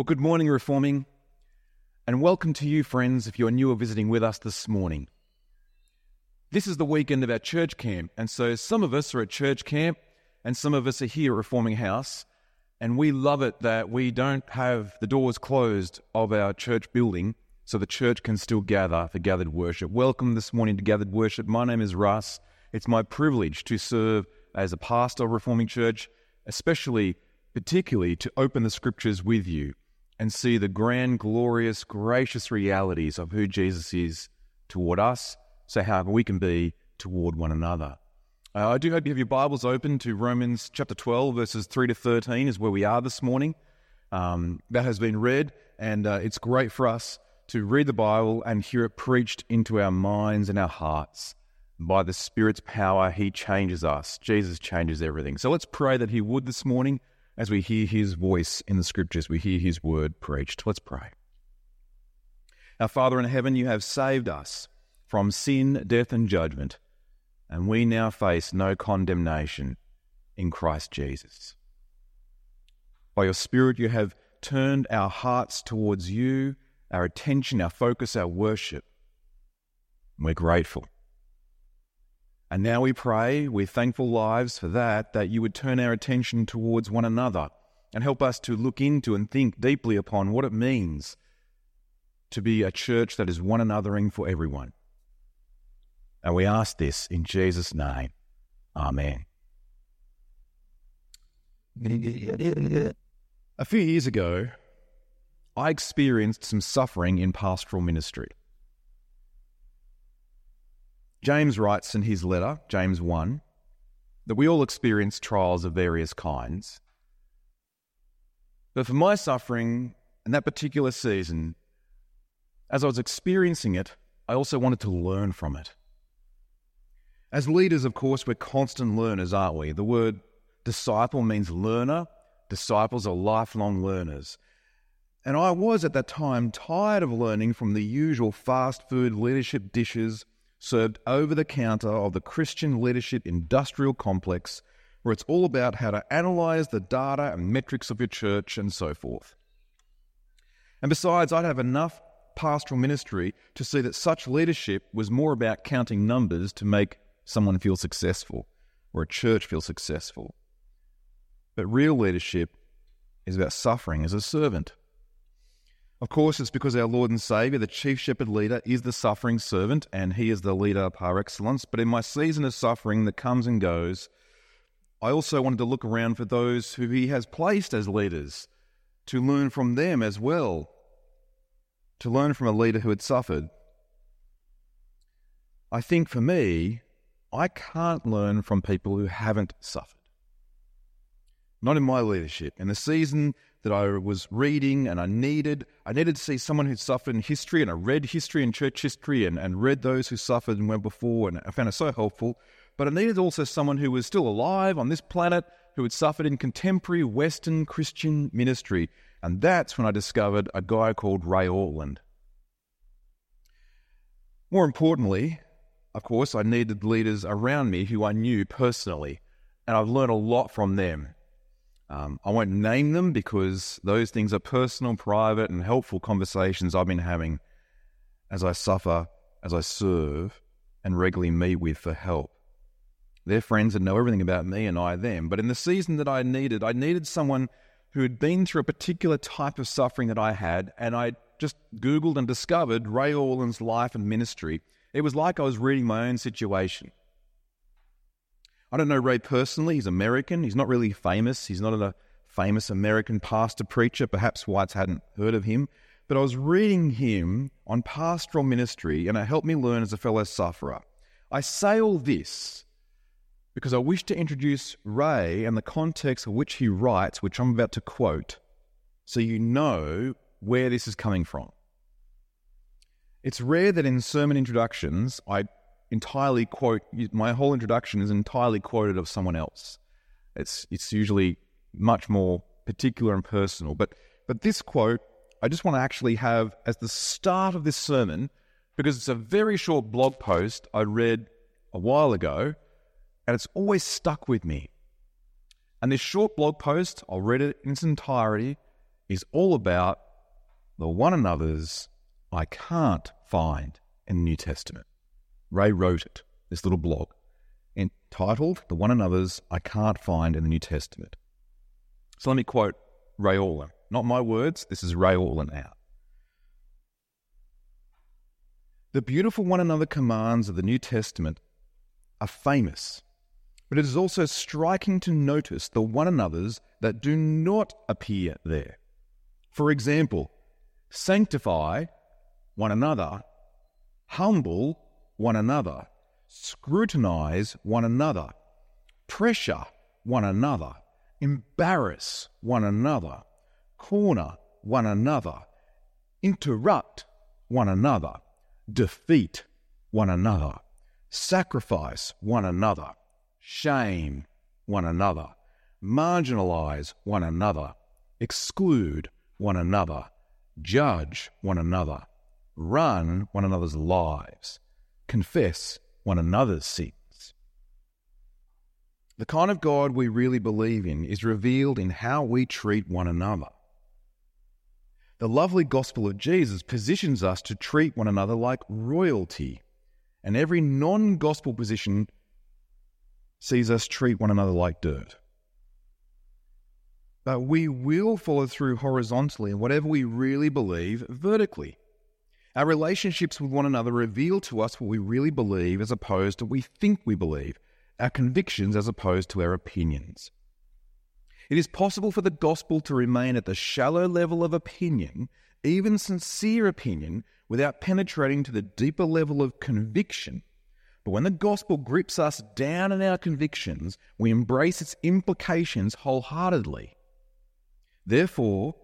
Well, good morning, Reforming, and welcome to you, friends, if you're new or visiting with us this morning. This is the weekend of our church camp, and so some of us are at church camp, and some of us are here at Reforming House, and we love it that we don't have the doors closed of our church building so the church can still gather for gathered worship. Welcome this morning to gathered worship. My name is Russ. It's my privilege to serve as a pastor of Reforming Church, especially, particularly, to open the scriptures with you and see the grand, glorious, gracious realities of who Jesus is toward us, so how we can be toward one another. Uh, I do hope you have your Bibles open to Romans chapter 12, verses 3 to 13, is where we are this morning. Um, that has been read, and uh, it's great for us to read the Bible and hear it preached into our minds and our hearts. By the Spirit's power, He changes us. Jesus changes everything. So let's pray that He would this morning as we hear his voice in the scriptures, we hear his word preached. Let's pray. Our Father in heaven, you have saved us from sin, death, and judgment, and we now face no condemnation in Christ Jesus. By your Spirit, you have turned our hearts towards you, our attention, our focus, our worship. We're grateful. And now we pray with thankful lives for that, that you would turn our attention towards one another and help us to look into and think deeply upon what it means to be a church that is one anothering for everyone. And we ask this in Jesus' name. Amen. A few years ago, I experienced some suffering in pastoral ministry. James writes in his letter, James 1, that we all experience trials of various kinds. But for my suffering in that particular season, as I was experiencing it, I also wanted to learn from it. As leaders, of course, we're constant learners, aren't we? The word disciple means learner. Disciples are lifelong learners. And I was at that time tired of learning from the usual fast food leadership dishes served over the counter of the Christian leadership industrial complex, where it's all about how to analyze the data and metrics of your church and so forth. And besides, I'd have enough pastoral ministry to see that such leadership was more about counting numbers to make someone feel successful or a church feel successful. But real leadership is about suffering as a servant. Of course, it's because our Lord and Saviour, the chief shepherd leader, is the suffering servant and he is the leader par excellence. But in my season of suffering that comes and goes, I also wanted to look around for those who he has placed as leaders, to learn from them as well, to learn from a leader who had suffered. I think for me, I can't learn from people who haven't suffered. Not in my leadership. In the season that I was reading and I needed. I needed to see someone who suffered in history, and I read history and church history and, and read those who suffered and went before, and I found it so helpful. But I needed also someone who was still alive on this planet who had suffered in contemporary Western Christian ministry. And that's when I discovered a guy called Ray Ortlund. More importantly, of course, I needed leaders around me who I knew personally, and I've learned a lot from them. Um, I won't name them because those things are personal, private, and helpful conversations I've been having as I suffer, as I serve, and regularly meet with for help. They're friends that know everything about me and I them. But in the season that I needed, I needed someone who had been through a particular type of suffering that I had, and I just Googled and discovered Ray Ortlund's life and ministry. It was like I was reading my own situation. I don't know Ray personally. He's American. He's not really famous. He's not a famous American pastor preacher. Perhaps whites hadn't heard of him. But I was reading him on pastoral ministry, and it helped me learn as a fellow sufferer. I say all this because I wish to introduce Ray and the context of which he writes, which I'm about to quote, so you know where this is coming from. It's rare that in sermon introductions I entirely quote my whole introduction is entirely quoted of someone else. It's it's usually much more particular and personal. But but this quote I just want to actually have as the start of this sermon because it's a very short blog post I read a while ago and it's always stuck with me. And this short blog post, I'll read it in its entirety, is all about the one another's I can't find in the New Testament. Ray wrote it, this little blog, entitled The One Another's I Can't Find in the New Testament. So let me quote Ray Ortlund. Not my words, this is Ray Ortlund now. The beautiful one another commands of the New Testament are famous, but it is also striking to notice the one another's that do not appear there. For example, sanctify one another, humble one another, scrutinize one another, pressure one another, embarrass one another, corner one another, interrupt one another defeat one another, sacrifice one another, shame one another, marginalize one another, exclude one another, judge one another, run one another's lives, confess one another's sins. The kind of God we really believe in is revealed in how we treat one another. The lovely gospel of Jesus positions us to treat one another like royalty, and every non gospel position sees us treat one another like dirt. But we will follow through horizontally in whatever we really believe vertically. Our relationships with one another reveal to us what we really believe as opposed to what we think we believe, our convictions as opposed to our opinions. It is possible for the gospel to remain at the shallow level of opinion, even sincere opinion, without penetrating to the deeper level of conviction. But when the gospel grips us down in our convictions, we embrace its implications wholeheartedly. Therefore,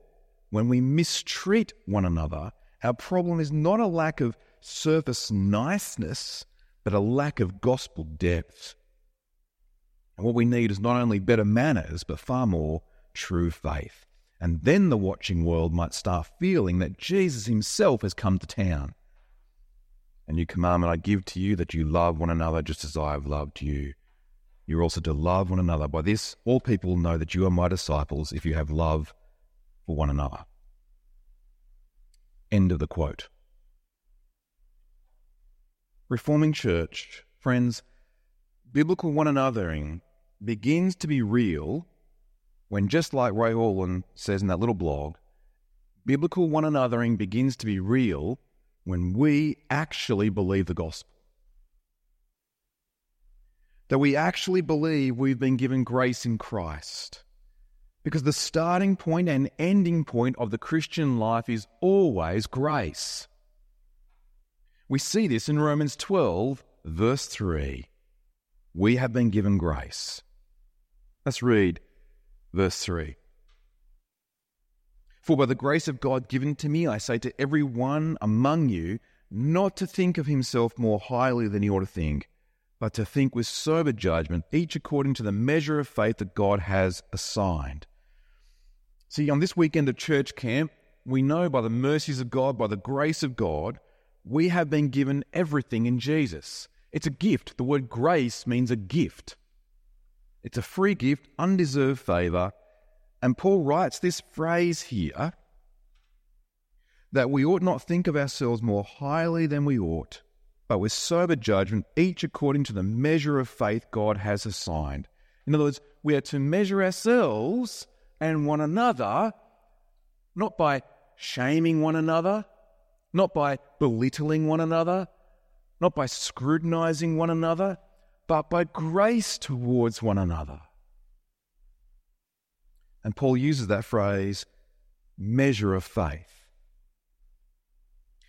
when we mistreat one another, our problem is not a lack of surface niceness, but a lack of gospel depth. And what we need is not only better manners, but far more true faith. And then the watching world might start feeling that Jesus himself has come to town. A new commandment I give to you that you love one another just as I have loved you. You're also to love one another. By this, all people know that you are my disciples if you have love for one another. End of the quote. Reforming Church, friends, biblical one anothering begins to be real when, just like Ray Ortlund says in that little blog, biblical one anothering begins to be real when we actually believe the gospel. That we actually believe we've been given grace in Christ. Because the starting point and ending point of the Christian life is always grace. We see this in Romans 12, verse 3 we have been given grace. Let's read verse 3. For by the grace of God given to me, I say to every one among you, not to think of himself more highly than he ought to think, but to think with sober judgment, each according to the measure of faith that God has assigned. See, on this weekend of church camp, we know by the mercies of God, by the grace of God, we have been given everything in Jesus. It's a gift. The word grace means a gift. It's a free gift, undeserved favor. And Paul writes this phrase here that we ought not think of ourselves more highly than we ought, but with sober judgment, each according to the measure of faith God has assigned. In other words, we are to measure ourselves and one another not by shaming one another, not by belittling one another, not by scrutinizing one another, but by grace towards one another. And Paul uses that phrase, measure of faith.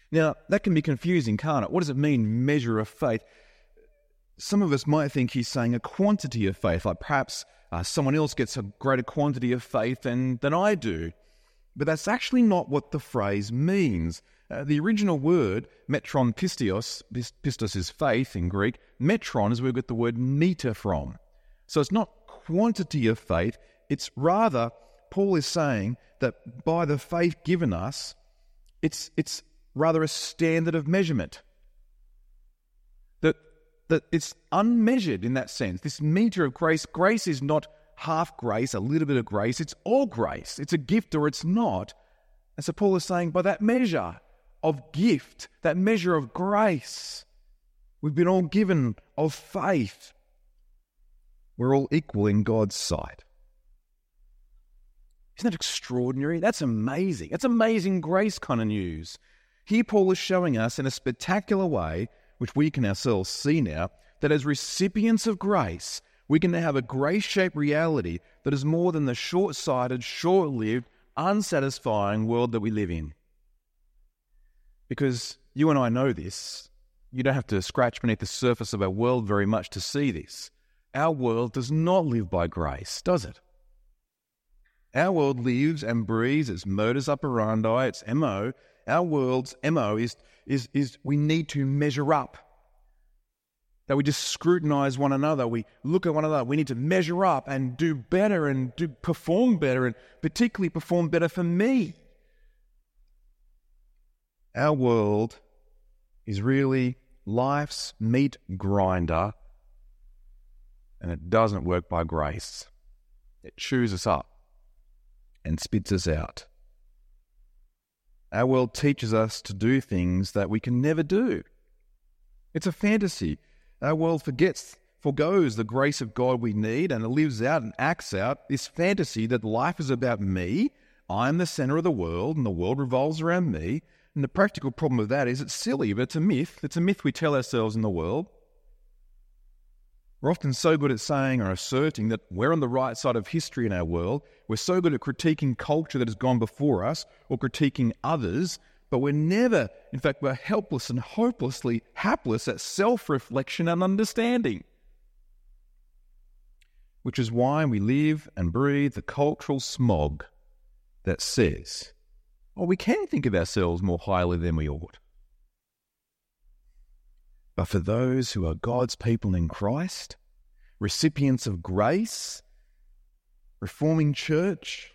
Now, that can be confusing, can't it? What does it mean, measure of faith? Some of us might think he's saying a quantity of faith, like perhaps uh, someone else gets a greater quantity of faith than, than I do. But that's actually not what the phrase means. Uh, the original word, metron pistios, pistos is faith in Greek, metron is where we get the word meter from. So it's not quantity of faith, it's rather, Paul is saying that by the faith given us, it's, it's rather a standard of measurement. That, it's unmeasured in that sense. This meter of grace, grace is not half grace, a little bit of grace. It's all grace. It's a gift or it's not. And so Paul is saying, by that measure of gift, that measure of grace, we've been all given of faith. We're all equal in God's sight. Isn't that extraordinary? That's amazing. That's amazing grace kind of news. Here, Paul is showing us in a spectacular way, which we can ourselves see now, that as recipients of grace, we can now have a grace shaped reality that is more than the short sighted, short lived, unsatisfying world that we live in. Because you and I know this. You don't have to scratch beneath the surface of our world very much to see this. Our world does not live by grace, does it? Our world lives and breathes its modus operandi, its MO. Our world's MO is, is, is we need to measure up. That we just scrutinize one another. We look at one another. We need to measure up and do better and do, perform better and particularly perform better for me. Our world is really life's meat grinder and it doesn't work by grace. It chews us up and spits us out. Our world teaches us to do things that we can never do. It's a fantasy. Our world forgets, forgoes the grace of God we need, and lives out and acts out this fantasy that life is about me. I'm the center of the world, and the world revolves around me. And the practical problem of that is it's silly, but it's a myth. It's a myth we tell ourselves in the world. We're often so good at saying or asserting that we're on the right side of history in our world. We're so good at critiquing culture that has gone before us or critiquing others, but we're never, in fact, we're helpless and hopelessly hapless at self reflection and understanding. Which is why we live and breathe the cultural smog that says, oh, we can think of ourselves more highly than we ought. But for those who are God's people in Christ, recipients of grace, reforming church,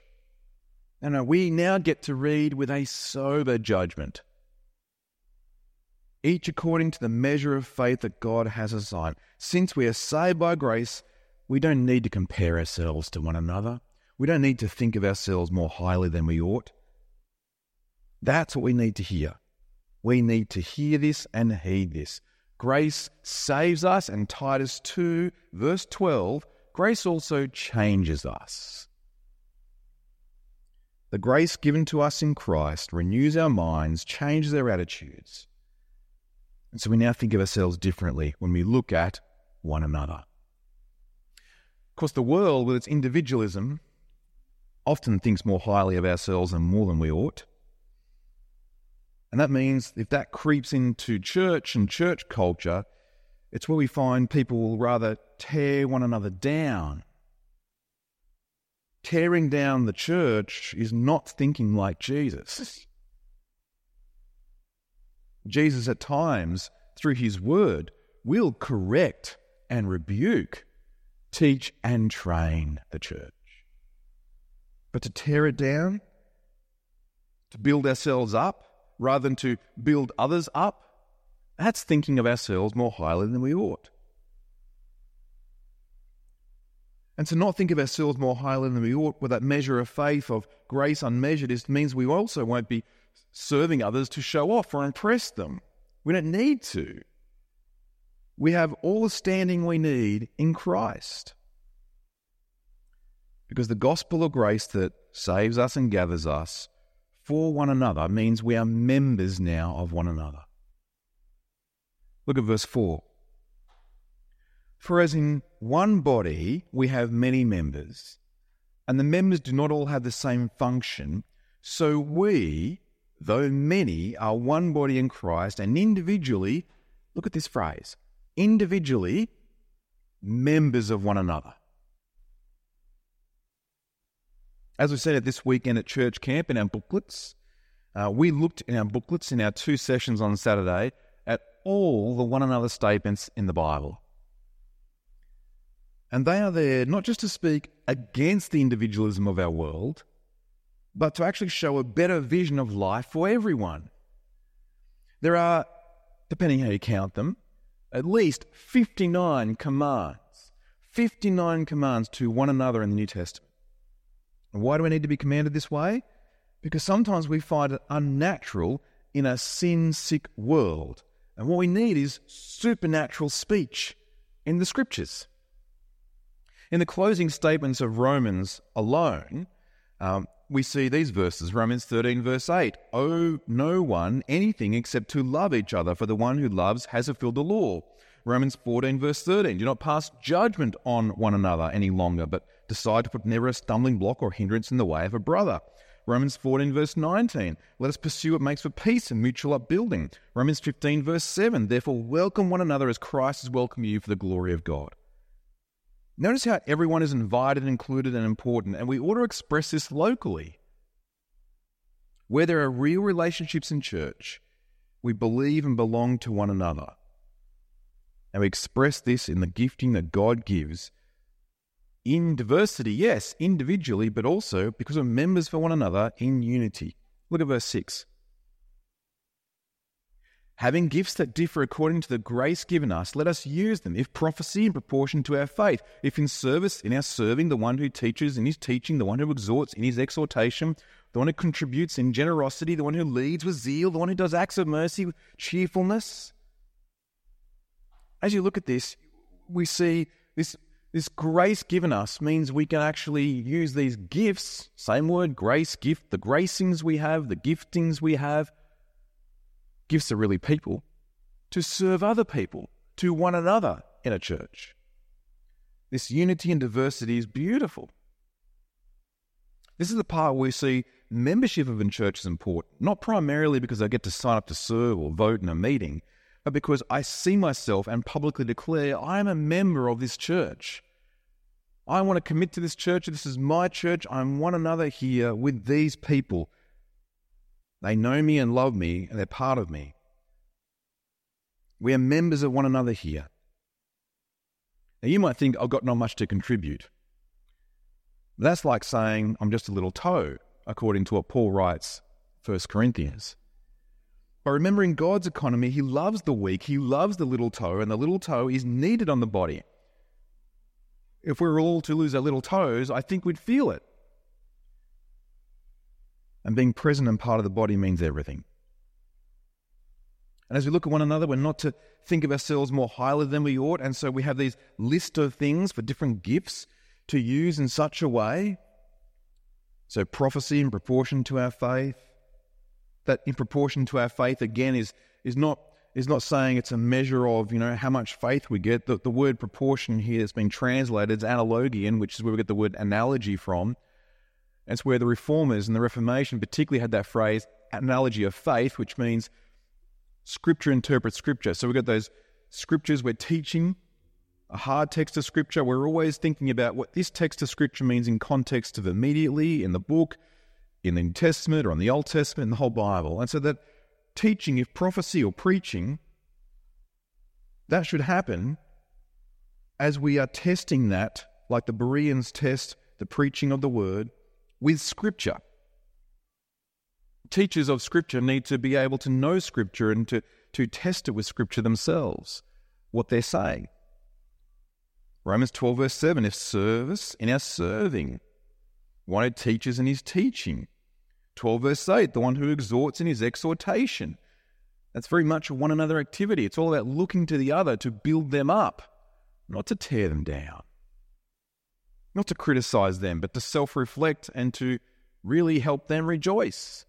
and we now get to read with a sober judgment, each according to the measure of faith that God has assigned. Since we are saved by grace, we don't need to compare ourselves to one another. We don't need to think of ourselves more highly than we ought. That's what we need to hear. We need to hear this and heed this. Grace saves us, and Titus 2, verse 12, grace also changes us. The grace given to us in Christ renews our minds, changes our attitudes. And so we now think of ourselves differently when we look at one another. Of course, the world, with its individualism, often thinks more highly of ourselves and more than we ought. And that means if that creeps into church and church culture, it's where we find people will rather tear one another down. Tearing down the church is not thinking like Jesus. Jesus, at times, through his word, will correct and rebuke, teach and train the church. But to tear it down, to build ourselves up, rather than to build others up, that's thinking of ourselves more highly than we ought. And to not think of ourselves more highly than we ought with that measure of faith, of grace unmeasured, is, means we also won't be serving others to show off or impress them. We don't need to. We have all the standing we need in Christ. Because the gospel of grace that saves us and gathers us for one another means we are members now of one another. Look at verse 4. For as in one body we have many members, and the members do not all have the same function, so we, though many, are one body in Christ, and individually, look at this phrase, individually, members of one another. As we said at this weekend at church camp in our booklets, uh, we looked in our booklets in our two sessions on Saturday at all the one another statements in the Bible. And they are there not just to speak against the individualism of our world, but to actually show a better vision of life for everyone. There are, depending how you count them, at least 59 commands, 59 commands to one another in the New Testament. Why do we need to be commanded this way? Because sometimes we find it unnatural in a sin sick world. And what we need is supernatural speech in the scriptures. In the closing statements of Romans alone, um, we see these verses Romans 13, verse 8 Owe no one anything except to love each other, for the one who loves has fulfilled the law. Romans 14, verse 13 Do not pass judgment on one another any longer, but decide to put never a stumbling block or hindrance in the way of a brother. Romans 14, verse 19. Let us pursue what makes for peace and mutual upbuilding. Romans 15, verse 7. Therefore, welcome one another as Christ has welcomed you for the glory of God. Notice how everyone is invited, included, and important, and we ought to express this locally. Where there are real relationships in church, we believe and belong to one another. And we express this in the gifting that God gives in diversity, yes, individually, but also because we're members for one another in unity. Look at verse 6. Having gifts that differ according to the grace given us, let us use them. If prophecy in proportion to our faith, if in service, in our serving, the one who teaches in his teaching, the one who exhorts in his exhortation, the one who contributes in generosity, the one who leads with zeal, the one who does acts of mercy with cheerfulness. As you look at this, we see this this grace given us means we can actually use these gifts, same word, grace, gift, the gracings we have, the giftings we have. Gifts are really people to serve other people, to one another in a church. This unity and diversity is beautiful. This is the part where we see membership of a church is important, not primarily because I get to sign up to serve or vote in a meeting, but because I see myself and publicly declare I am a member of this church. I want to commit to this church. This is my church. I'm one another here with these people. They know me and love me, and they're part of me. We are members of one another here. Now, you might think I've got not much to contribute. That's like saying I'm just a little toe, according to what Paul writes, 1 Corinthians. By remembering God's economy, He loves the weak, He loves the little toe, and the little toe is needed on the body. If we were all to lose our little toes, I think we'd feel it. And being present and part of the body means everything. And as we look at one another, we're not to think of ourselves more highly than we ought. And so we have these list of things for different gifts to use in such a way. So prophecy in proportion to our faith, that in proportion to our faith again is is not is not saying it's a measure of you know how much faith we get. The, the word proportion here has been translated as analogian, which is where we get the word analogy from. It's where the reformers and the Reformation particularly had that phrase analogy of faith, which means scripture interprets scripture. So we've got those scriptures we're teaching, a hard text of scripture. We're always thinking about what this text of scripture means in context of immediately in the book in the New Testament or in the Old Testament, in the whole Bible. And so that teaching, if prophecy or preaching, that should happen as we are testing that, like the Bereans test the preaching of the word, with Scripture. Teachers of Scripture need to be able to know Scripture and to, to test it with Scripture themselves, what they're saying. Romans 12, verse 7 if service in our serving, one who teaches in his teaching, 12 verse 8, the one who exhorts in his exhortation. That's very much a one another activity. It's all about looking to the other to build them up, not to tear them down, not to criticize them, but to self reflect and to really help them rejoice.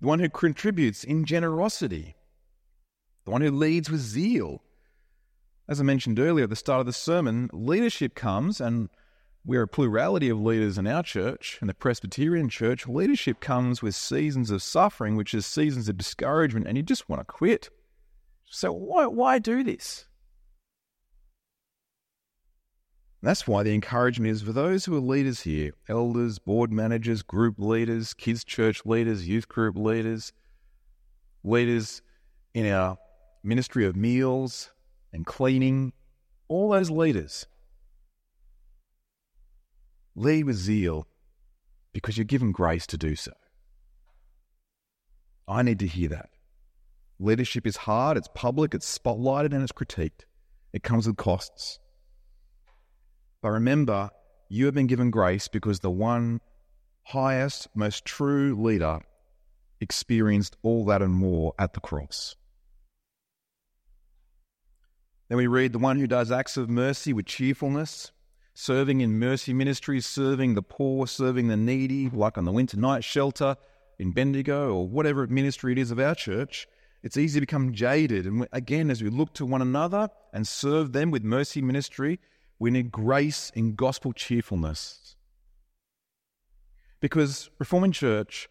The one who contributes in generosity, the one who leads with zeal. As I mentioned earlier at the start of the sermon, leadership comes, and we're a plurality of leaders in our church, in the Presbyterian church. Leadership comes with seasons of suffering, which is seasons of discouragement, and you just want to quit. So, why, why do this? That's why the encouragement is for those who are leaders here elders, board managers, group leaders, kids' church leaders, youth group leaders, leaders in our ministry of meals and cleaning, all those leaders Lead with zeal because you're given grace to do so. I need to hear that. Leadership is hard, it's public, it's spotlighted, and it's critiqued. It comes with costs. But remember, you have been given grace because the one highest, most true leader experienced all that and more at the cross. Then we read the one who does acts of mercy with cheerfulness, serving in mercy ministries, serving the poor, serving the needy, like on the winter night shelter in Bendigo or whatever ministry it is of our church. It's easy to become jaded. And again, as we look to one another and serve them with mercy ministry, we need grace in gospel cheerfulness. Because Reforming Church,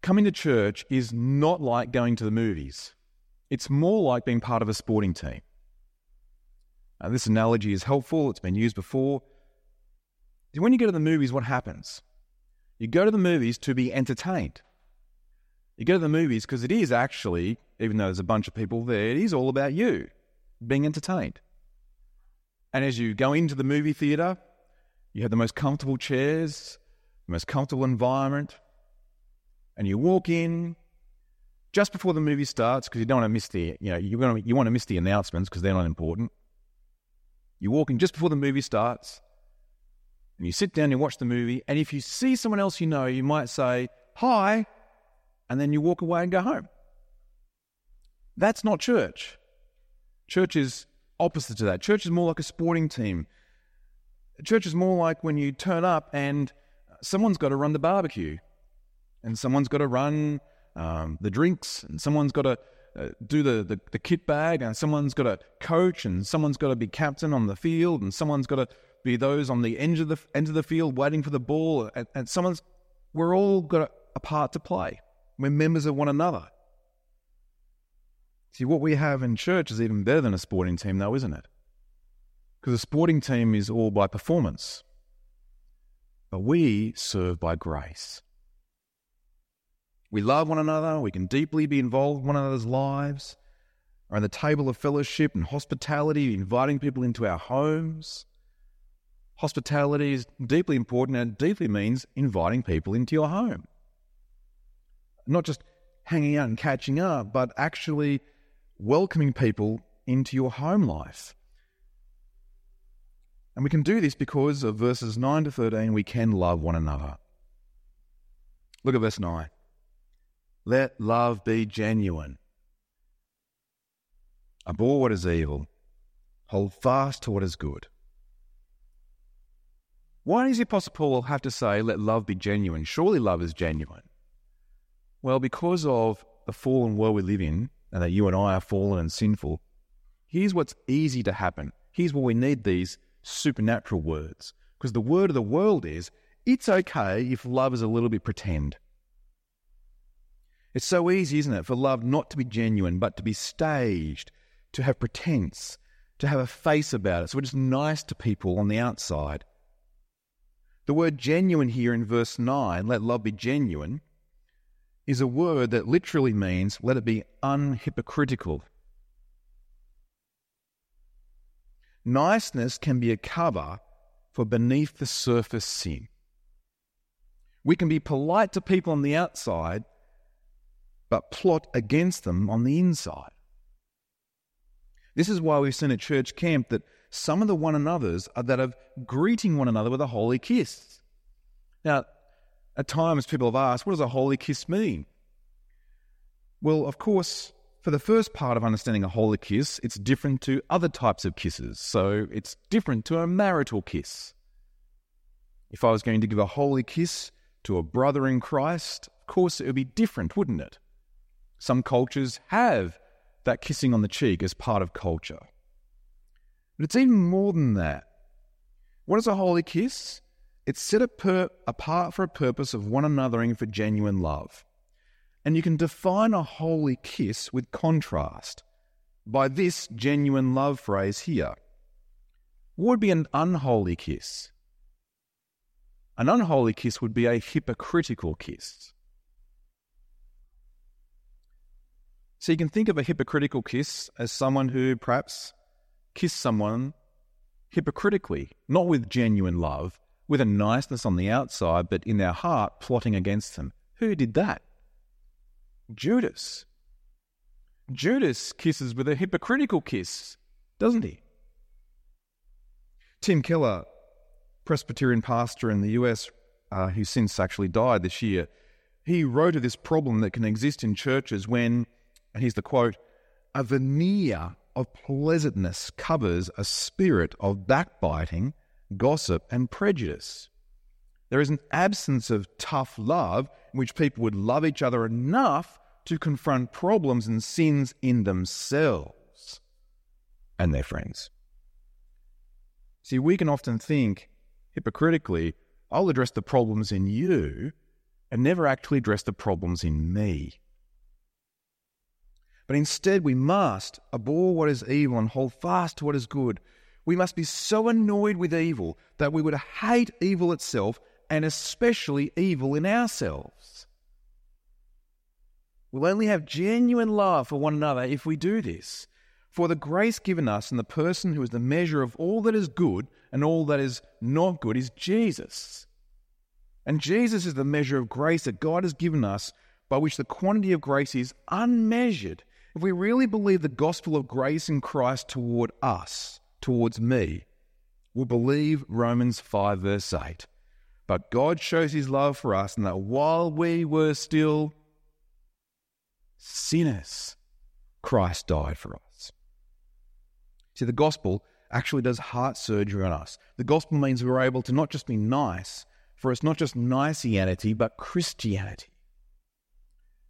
coming to church is not like going to the movies. It's more like being part of a sporting team. Now, this analogy is helpful, it's been used before. When you go to the movies, what happens? You go to the movies to be entertained. You go to the movies because it is actually, even though there's a bunch of people there, it is all about you being entertained. And as you go into the movie theater, you have the most comfortable chairs, the most comfortable environment, and you walk in, just before the movie starts because you don't want to miss the you know you to, you want to miss the announcements because they're not important. You walk in just before the movie starts, and you sit down and watch the movie. And if you see someone else you know, you might say hi, and then you walk away and go home. That's not church. Church is opposite to that. Church is more like a sporting team. Church is more like when you turn up and someone's got to run the barbecue, and someone's got to run um, the drinks, and someone's got to uh, do the, the, the, kit bag, and someone's got to coach, and someone's got to be captain on the field, and someone's got to be those on the end of the end of the field waiting for the ball, and, and someone's. We're all got a, part to play. We're members of one another. See, what we have in church is even better than a sporting team, though, isn't it? Because a sporting team is all by performance, but we serve by grace. We love one another. We can deeply be involved in one another's lives. Around the table of fellowship and hospitality, inviting people into our homes. Hospitality is deeply important and deeply means inviting people into your home. Not just hanging out and catching up, but actually welcoming people into your home life. And we can do this because of verses 9 to 13, we can love one another. Look at verse 9. Let love be genuine. Abhor what is evil. Hold fast to what is good. Why does the Apostle Paul have to say, let love be genuine? Surely love is genuine. Well, because of the fallen world we live in, and that you and I are fallen and sinful, here's what's easy to happen. Here's where we need these supernatural words. Because the word of the world is, it's okay if love is a little bit pretend. It's so easy, isn't it, for love not to be genuine, but to be staged, to have pretense, to have a face about it. So it's nice to people on the outside. The word genuine here in verse 9, let love be genuine, is a word that literally means let it be unhypocritical. Niceness can be a cover for beneath the surface sin. We can be polite to people on the outside but plot against them on the inside. This is why we've seen at church camp that some of the one another's are that of greeting one another with a holy kiss. Now, at times people have asked, what does a holy kiss mean? Well, of course, for the first part of understanding a holy kiss, it's different to other types of kisses. So it's different to a marital kiss. If I was going to give a holy kiss to a brother in Christ, of course it would be different, wouldn't it? Some cultures have that kissing on the cheek as part of culture. But it's even more than that. What is a holy kiss? It's set apart for a purpose of one anothering for genuine love. And you can define a holy kiss with contrast by this genuine love phrase here. What would be an unholy kiss? An unholy kiss would be a hypocritical kiss. So you can think of a hypocritical kiss as someone who perhaps kissed someone hypocritically, not with genuine love, with a niceness on the outside, but in their heart plotting against them. Who did that? Judas. Judas kisses with a hypocritical kiss, doesn't he? Tim Keller, Presbyterian pastor in the US, uh, who since actually died this year, he wrote of this problem that can exist in churches when, and here's the quote, a veneer of pleasantness covers a spirit of backbiting, gossip, and prejudice. There is an absence of tough love in which people would love each other enough to confront problems and sins in themselves and their friends. See, we can often think hypocritically, I'll address the problems in you and never actually address the problems in me. But instead, we must abhor what is evil and hold fast to what is good. We must be so annoyed with evil that we would hate evil itself and especially evil in ourselves. We'll only have genuine love for one another if we do this. For the grace given us in the person who is the measure of all that is good and all that is not good is Jesus. And Jesus is the measure of grace that God has given us, by which the quantity of grace is unmeasured. If we really believe the gospel of grace in Christ toward us, towards me, we'll believe Romans 5, verse 8. But God shows his love for us, and that while we were still sinners, Christ died for us. See, the gospel actually does heart surgery on us. The gospel means we're able to not just be nice, for it's not just niceianity, but Christianity.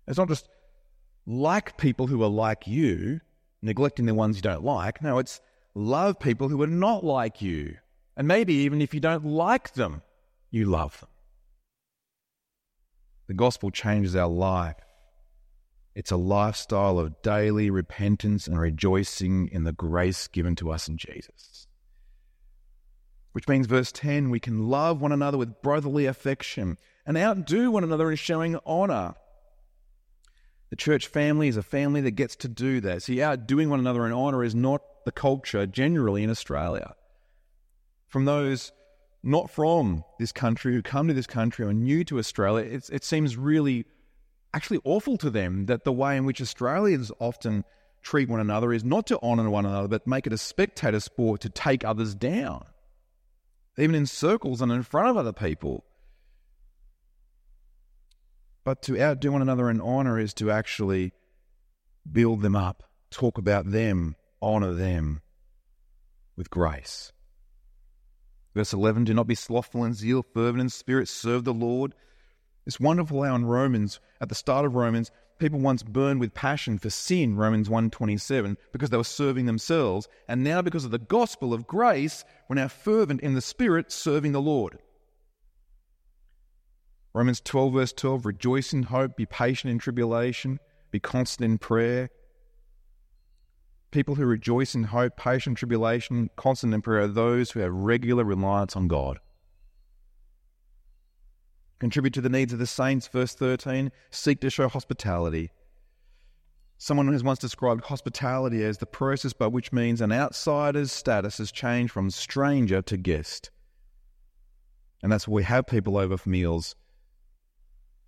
It's not just like people who are like you, neglecting the ones you don't like. No, it's love people who are not like you. And maybe even if you don't like them, you love them. The gospel changes our life. It's a lifestyle of daily repentance and rejoicing in the grace given to us in Jesus. Which means, verse 10, we can love one another with brotherly affection and outdo one another in showing honor. The church family is a family that gets to do that. See, outdoing one another in honor is not the culture generally in Australia. From those not from this country who come to this country or new to Australia, it seems really actually awful to them that the way in which Australians often treat one another is not to honour one another, but make it a spectator sport to take others down, even in circles and in front of other people. But to outdo one another in honour is to actually build them up, talk about them, honour them with grace. Verse 11 Do not be slothful in zeal, fervent in spirit, serve the Lord. It's wonderful how in Romans, at the start of Romans, people once burned with passion for sin, Romans 1.27, because they were serving themselves. And now because of the gospel of grace, we're now fervent in the spirit, serving the Lord. Romans 12, verse 12, rejoice in hope, be patient in tribulation, be constant in prayer. People who rejoice in hope, patient tribulation, constant in prayer are those who have regular reliance on God. Contribute to the needs of the saints, verse 13. Seek to show hospitality. Someone has once described hospitality as the process by which means an outsider's status is changed from stranger to guest. And that's why we have people over for meals,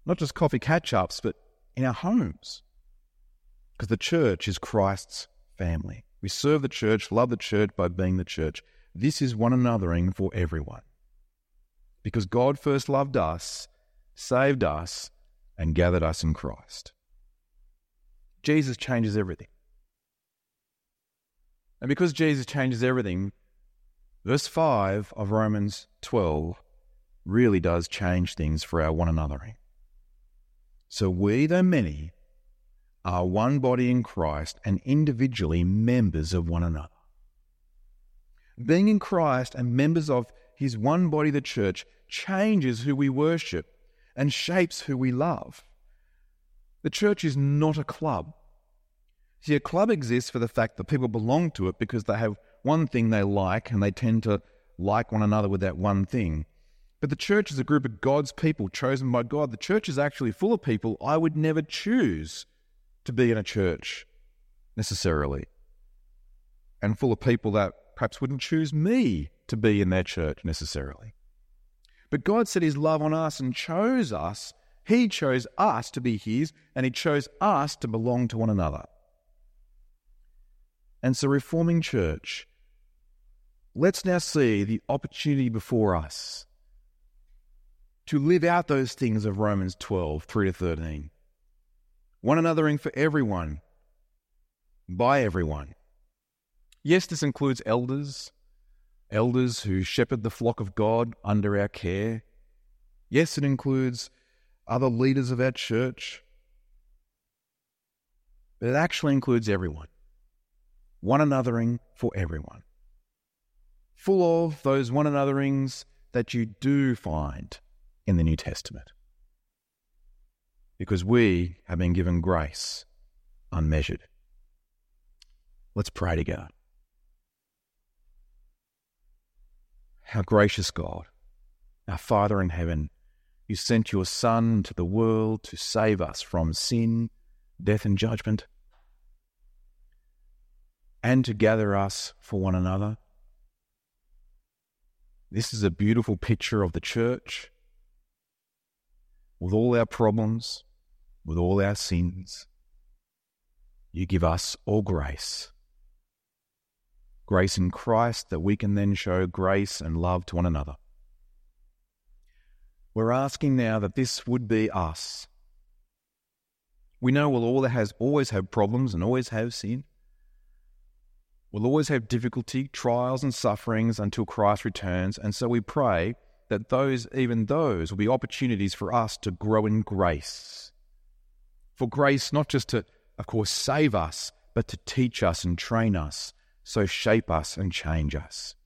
not just coffee catch ups, but in our homes. Because the church is Christ's family. We serve the church, love the church by being the church. This is one anothering for everyone because God first loved us, saved us, and gathered us in Christ. Jesus changes everything. And because Jesus changes everything, verse 5 of Romans 12 really does change things for our one anothering. So we, though many, are one body in Christ and individually members of one another. Being in Christ and members of his one body, the church, changes who we worship and shapes who we love. The church is not a club. See, a club exists for the fact that people belong to it because they have one thing they like and they tend to like one another with that one thing. But the church is a group of God's people chosen by God. The church is actually full of people I would never choose to be in a church necessarily, and full of people that perhaps wouldn't choose me to be in their church necessarily. But God set his love on us and chose us. He chose us to be his, and he chose us to belong to one another. And so, Reforming Church let's now see the opportunity before us to live out those things of Romans 12, 3 to 13. One anothering for everyone, by everyone. Yes, this includes elders, elders who shepherd the flock of God under our care. Yes, it includes other leaders of our church. But it actually includes everyone. One anothering for everyone. Full of those one anotherings that you do find in the New Testament. Because we have been given grace unmeasured. Let's pray together. Our gracious God, our Father in heaven, you sent your Son to the world to save us from sin, death, and judgment, and to gather us for one another. This is a beautiful picture of the church with all our problems, with all our sins. You give us all grace grace in Christ that we can then show grace and love to one another. We're asking now that this would be us. We know we'll all has, always have problems and always have sin. We'll always have difficulty, trials, and sufferings until Christ returns. And so we pray that those, even those, will be opportunities for us to grow in grace. For grace, not just to, of course, save us, but to teach us and train us so shape us and change us.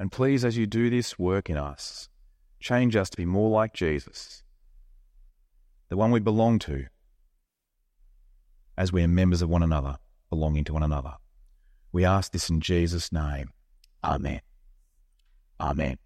And please, as you do this work in us, change us to be more like Jesus, the one we belong to, as we are members of one another, belonging to one another. We ask this in Jesus' name. Amen. Amen.